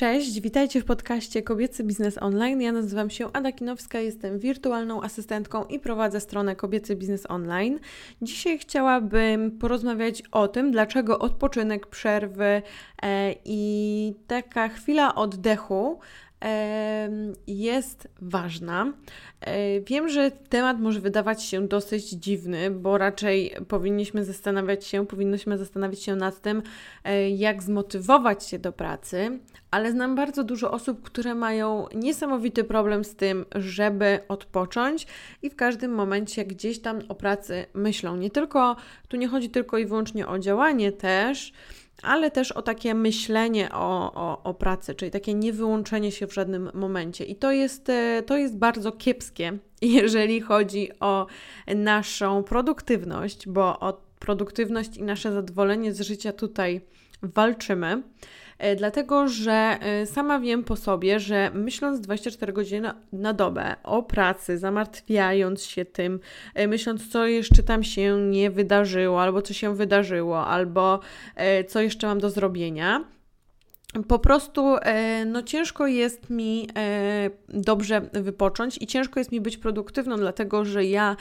Cześć, witajcie w podcaście Kobiecy Biznes Online. Ja nazywam się Ada Kinowska, jestem wirtualną asystentką i prowadzę stronę Kobiecy Biznes Online. Dzisiaj chciałabym porozmawiać o tym, dlaczego odpoczynek, przerwy e, i taka chwila oddechu jest ważna. E, wiem, że temat może wydawać się dosyć dziwny, bo raczej powinniśmy zastanawiać się, powinniśmy zastanawiać się nad tym, e, jak zmotywować się do pracy, ale znam bardzo dużo osób, które mają niesamowity problem z tym, żeby odpocząć i w każdym momencie gdzieś tam o pracy myślą. Nie tylko, tu nie chodzi tylko i wyłącznie o działanie też, ale też o takie myślenie o, o, o pracy, czyli takie niewyłączenie się w żadnym momencie. I to jest, e, to jest bardzo kiepskie, jeżeli chodzi o naszą produktywność, bo o produktywność i nasze zadowolenie z życia tutaj walczymy. E, dlatego że e, sama wiem po sobie, że myśląc 24 godziny na dobę o pracy, zamartwiając się tym, e, myśląc, co jeszcze tam się nie wydarzyło, albo co się wydarzyło, albo co jeszcze mam do zrobienia, po prostu no, ciężko jest mi dobrze wypocząć i ciężko jest mi być produktywną, dlatego że ja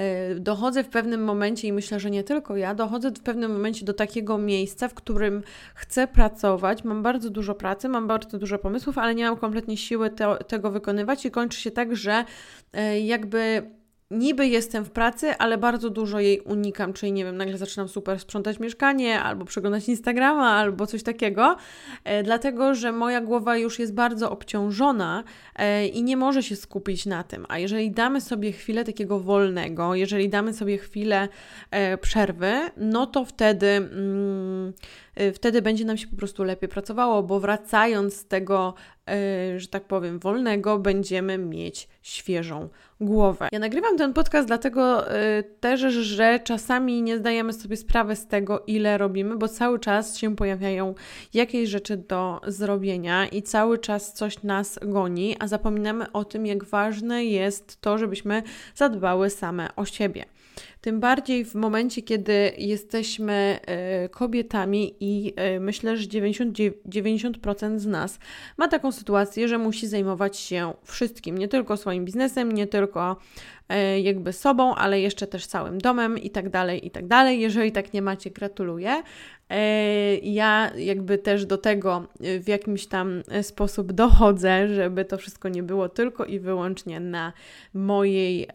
E, dochodzę w pewnym momencie i myślę, że nie tylko ja, dochodzę w pewnym momencie do takiego miejsca, w którym chcę pracować, mam bardzo dużo pracy, mam bardzo dużo pomysłów, ale nie mam kompletnie siły te, tego wykonywać i kończy się tak, że e, jakby niby jestem w pracy, ale bardzo dużo jej unikam, czyli nie wiem, nagle zaczynam super sprzątać mieszkanie, albo przeglądać Instagrama, albo coś takiego, e, dlatego że moja głowa już jest bardzo obciążona e, i nie może się skupić na tym. A jeżeli damy sobie chwilę takiego wolnego, jeżeli damy sobie chwilę e, przerwy, no to wtedy. Mm, wtedy będzie nam się po prostu lepiej pracowało, bo wracając z tego, y, że tak powiem, wolnego, będziemy mieć świeżą głowę. Ja nagrywam ten podcast dlatego y, też, że czasami nie zdajemy sobie sprawy z tego, ile robimy, bo cały czas się pojawiają jakieś rzeczy do zrobienia i cały czas coś nas goni, a zapominamy o tym, jak ważne jest to, żebyśmy zadbały same o siebie. Tym bardziej w momencie, kiedy jesteśmy e, kobietami i e, myślę, że 90%, 90% z nas ma taką sytuację, że musi zajmować się wszystkim, nie tylko swoim biznesem, nie tylko e, jakby sobą, ale jeszcze też całym domem i tak dalej, i tak dalej. Jeżeli tak nie macie, gratuluję. Ja jakby też do tego w jakimś tam sposób dochodzę, żeby to wszystko nie było tylko i wyłącznie na mojej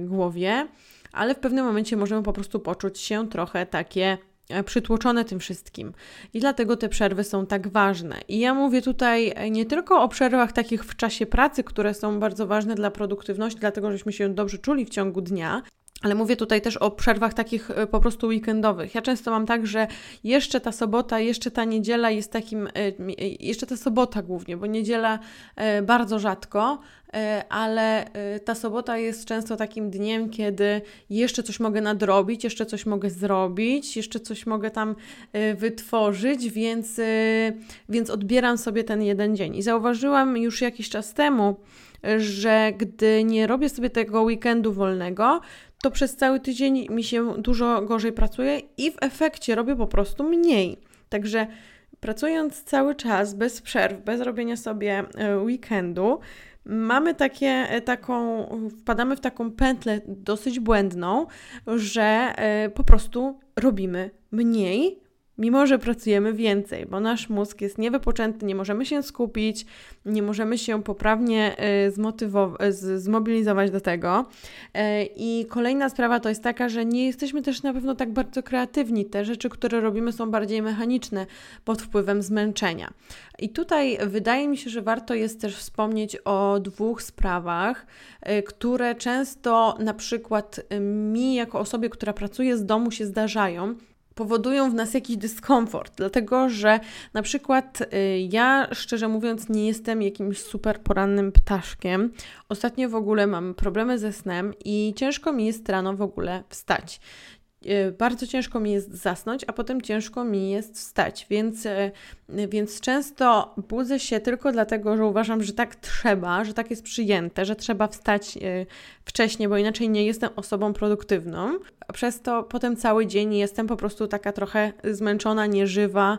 głowie ale w pewnym momencie możemy po prostu poczuć się trochę takie e, przytłoczone tym wszystkim. I dlatego te przerwy są tak ważne. I ja mówię tutaj e, nie tylko o przerwach takich w czasie pracy, które są bardzo ważne dla produktywności, dlatego żeśmy się dobrze czuli w ciągu dnia, ale mówię tutaj też o przerwach takich e, po prostu weekendowych. Ja często mam tak, że jeszcze ta sobota, jeszcze ta niedziela jest takim, jeszcze ta sobota głównie, bo niedziela bardzo rzadko, E, ale e, ta sobota jest często takim dniem, kiedy jeszcze coś mogę nadrobić, jeszcze coś mogę zrobić, jeszcze coś mogę tam e, wytworzyć, więc, więc odbieram sobie ten jeden dzień. I zauważyłam już jakiś czas temu, że gdy nie robię sobie tego weekendu wolnego, to przez cały tydzień mi się dużo gorzej pracuje i w efekcie robię po prostu mniej. Także pracując cały czas, bez przerw, bez robienia sobie weekendu, mamy takie, e, taką, wpadamy w taką pętlę dosyć błędną, że e, po prostu robimy mniej, mimo że pracujemy więcej, bo nasz mózg jest niewypoczęty, nie możemy się skupić, nie możemy się poprawnie y, zmobilizować do tego. Y, I kolejna sprawa to jest taka, że nie jesteśmy też na pewno tak bardzo kreatywni. Te rzeczy, które robimy, są bardziej mechaniczne pod wpływem zmęczenia. I tutaj wydaje mi się, że warto jest też wspomnieć o dwóch sprawach, y, które często na przykład mi, jako osobie, która pracuje z domu, się zdarzają powodują w nas jakiś dyskomfort, dlatego że na przykład y, ja, szczerze mówiąc, nie jestem jakimś super porannym ptaszkiem. Ostatnio w ogóle mam problemy ze snem i ciężko mi jest rano w ogóle wstać. Y, bardzo ciężko mi jest zasnąć, a potem ciężko mi jest wstać, więc, y, więc często budzę się tylko dlatego, że uważam, że tak trzeba, że tak jest przyjęte, że trzeba wstać y, wcześniej, bo inaczej nie jestem osobą produktywną. Przez to potem cały dzień jestem po prostu taka trochę zmęczona, nieżywa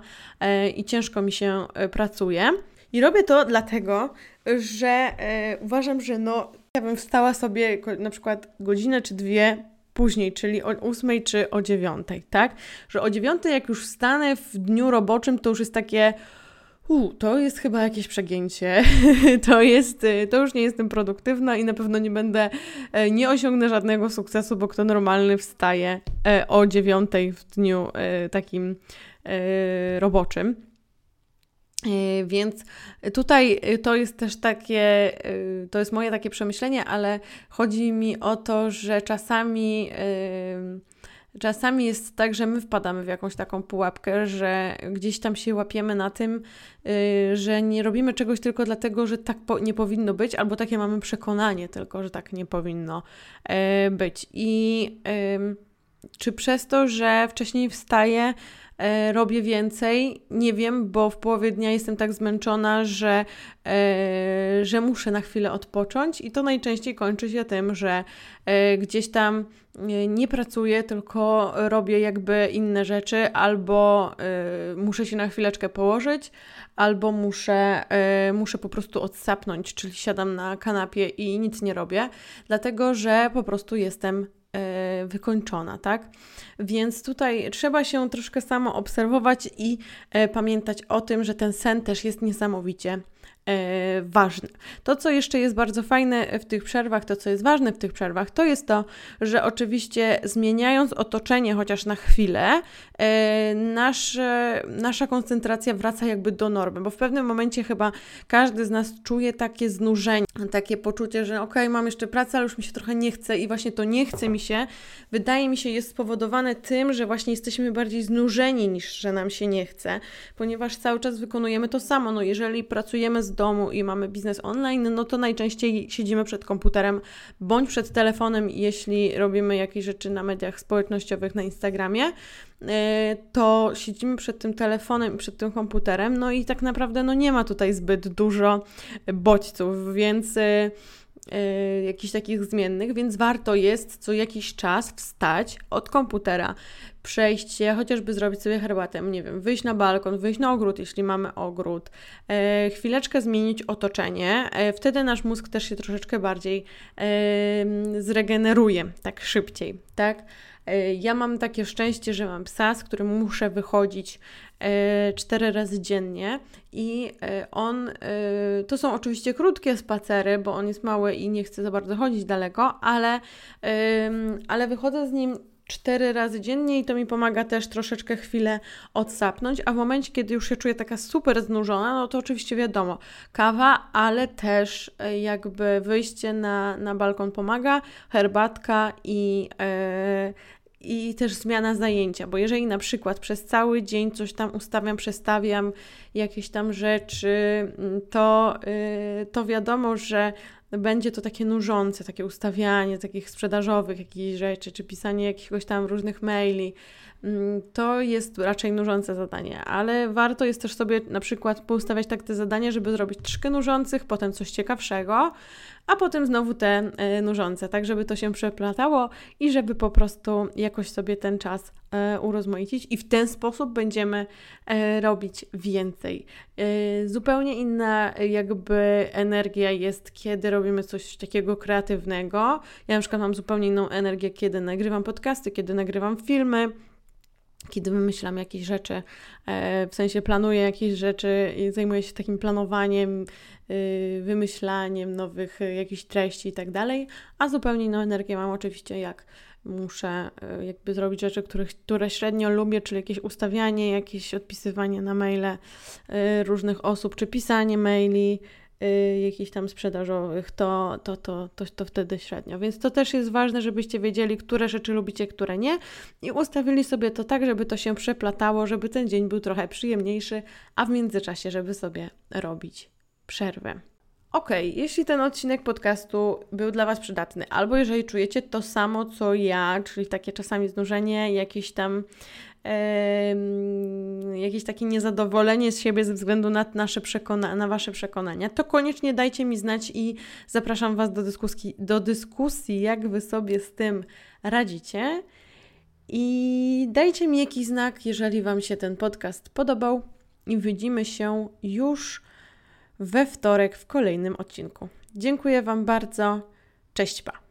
i ciężko mi się pracuje. I robię to dlatego, że uważam, że no, ja bym wstała sobie na przykład godzinę czy dwie później, czyli o 8 czy o 9, tak? Że o 9 jak już wstanę w dniu roboczym, to już jest takie u, to jest chyba jakieś przegięcie. to jest, y, to już nie jestem produktywna i na pewno nie będę, e, nie osiągnę żadnego sukcesu, bo kto normalny wstaje e, o 9 w dniu e, takim roboczym. Więc tutaj to jest też takie, to jest moje takie przemyślenie, ale chodzi mi o to, że czasami Czasami jest tak, że my wpadamy w jakąś taką pułapkę, że gdzieś tam się łapiemy na tym, yy, że nie robimy czegoś tylko dlatego, że tak po, nie powinno być, albo takie mamy przekonanie tylko, że tak nie powinno yy, być. I yy, czy przez to, że wcześniej wstaję, e, robię więcej. Nie wiem, bo w połowie dnia jestem tak zmęczona, że, e, że muszę na chwilę odpocząć, i to najczęściej kończy się tym, że e, gdzieś tam nie pracuję, tylko robię jakby inne rzeczy, albo muszę się na chwileczkę położyć, albo muszę, muszę po prostu odsapnąć, czyli siadam na kanapie i nic nie robię, dlatego że po prostu jestem wykończona, tak? Więc tutaj trzeba się troszkę samo obserwować i e, pamiętać o tym, że ten sen też jest niesamowicie E, ważne. To, co jeszcze jest bardzo fajne w tych przerwach, to, co jest ważne w tych przerwach, to jest to, że oczywiście zmieniając otoczenie chociaż na chwilę, e, nasza koncentracja wraca jakby do normy, bo w pewnym momencie chyba każdy z nas czuje takie znużenie, takie poczucie, że ok, mam jeszcze pracę, ale już mi się trochę nie chce i właśnie to nie chce mi się, wydaje mi się, jest spowodowane tym, że właśnie jesteśmy bardziej znużeni niż że nam się nie chce, ponieważ cały czas wykonujemy to samo. No jeżeli pracujemy z domu i mamy biznes online, no to najczęściej siedzimy przed komputerem bądź przed telefonem, jeśli robimy jakieś rzeczy na mediach społecznościowych, na Instagramie, e, to siedzimy przed tym telefonem przed tym komputerem, no i tak naprawdę no nie ma tutaj zbyt dużo bodźców, więc e, Y, jakichś takich zmiennych, więc warto jest co jakiś czas wstać od komputera, przejść się, chociażby zrobić sobie herbatę, nie wiem, wyjść na balkon, wyjść na ogród, jeśli mamy ogród, e, chwileczkę zmienić otoczenie, e, wtedy nasz mózg też się troszeczkę bardziej e, zregeneruje, tak szybciej, tak? E, ja mam takie szczęście, że mam psa, z którym muszę wychodzić e, cztery razy dziennie i e, on, to są oczywiście krótkie spacery, bo on jest mały i nie chce za bardzo chodzić daleko, ale, ale wychodzę z nim cztery razy dziennie i to mi pomaga też troszeczkę chwilę odsapnąć, a w momencie, kiedy już się czuję taka super znużona, no to oczywiście wiadomo, kawa, ale też jakby wyjście na, na balkon pomaga, herbatka i, yy, i też zmiana zajęcia, bo jeżeli na przykład przez cały dzień coś tam ustawiam, przestawiam jakieś tam rzeczy, mm, to, yy, to wiadomo, że będzie to takie nużące, takie ustawianie takich sprzedażowych jakichś rzeczy, czy pisanie jakiegoś tam różnych maili, Mm, to jest raczej nużące zadanie, ale warto jest też sobie na przykład poustawiać tak te zadania, żeby zrobić troszkę nużących, potem coś ciekawszego, a potem znowu te e, nużące, tak żeby to się przeplatało i żeby po prostu jakoś sobie ten czas urozmaicić i w ten sposób będziemy e, robić więcej. Zupełnie inna jakby energia jest, kiedy robimy coś takiego kreatywnego. Ja na przykład mam zupełnie inną energię, kiedy nagrywam podcasty, kiedy nagrywam filmy, kiedy wymyślam jakieś rzeczy, e, w sensie planuję jakieś rzeczy i zajmuję się takim planowaniem, wymyślaniem nowych jakichś treści i tak dalej, a zupełnie inną energię mam oczywiście jak muszę y, jakby zrobić rzeczy, których, które średnio lubię, czyli jakieś ustawianie, jakieś odpisywanie na maile różnych osób, czy pisanie maili, y, jakichś tam sprzedażowych, to, to, to, to, to wtedy średnio. Więc to też jest ważne, żebyście wiedzieli, które rzeczy lubicie, które nie i ustawili sobie to tak, żeby to się przeplatało, żeby ten dzień był trochę przyjemniejszy, a w międzyczasie, żeby sobie robić przerwę. Ok, jeśli ten odcinek podcastu był dla Was przydatny, albo jeżeli czujecie to samo co ja, czyli takie czasami znużenie, jakieś tam jakieś takie niezadowolenie z siebie ze względu na, nasze przekona na Wasze przekonania, to koniecznie dajcie mi znać i zapraszam Was do dyskusji, do dyskusji, jak Wy sobie z tym radzicie. I dajcie mi jakiś znak, jeżeli Wam się ten podcast podobał. I widzimy się już we wtorek w kolejnym odcinku. Dziękuję Wam bardzo. Cześć, pa.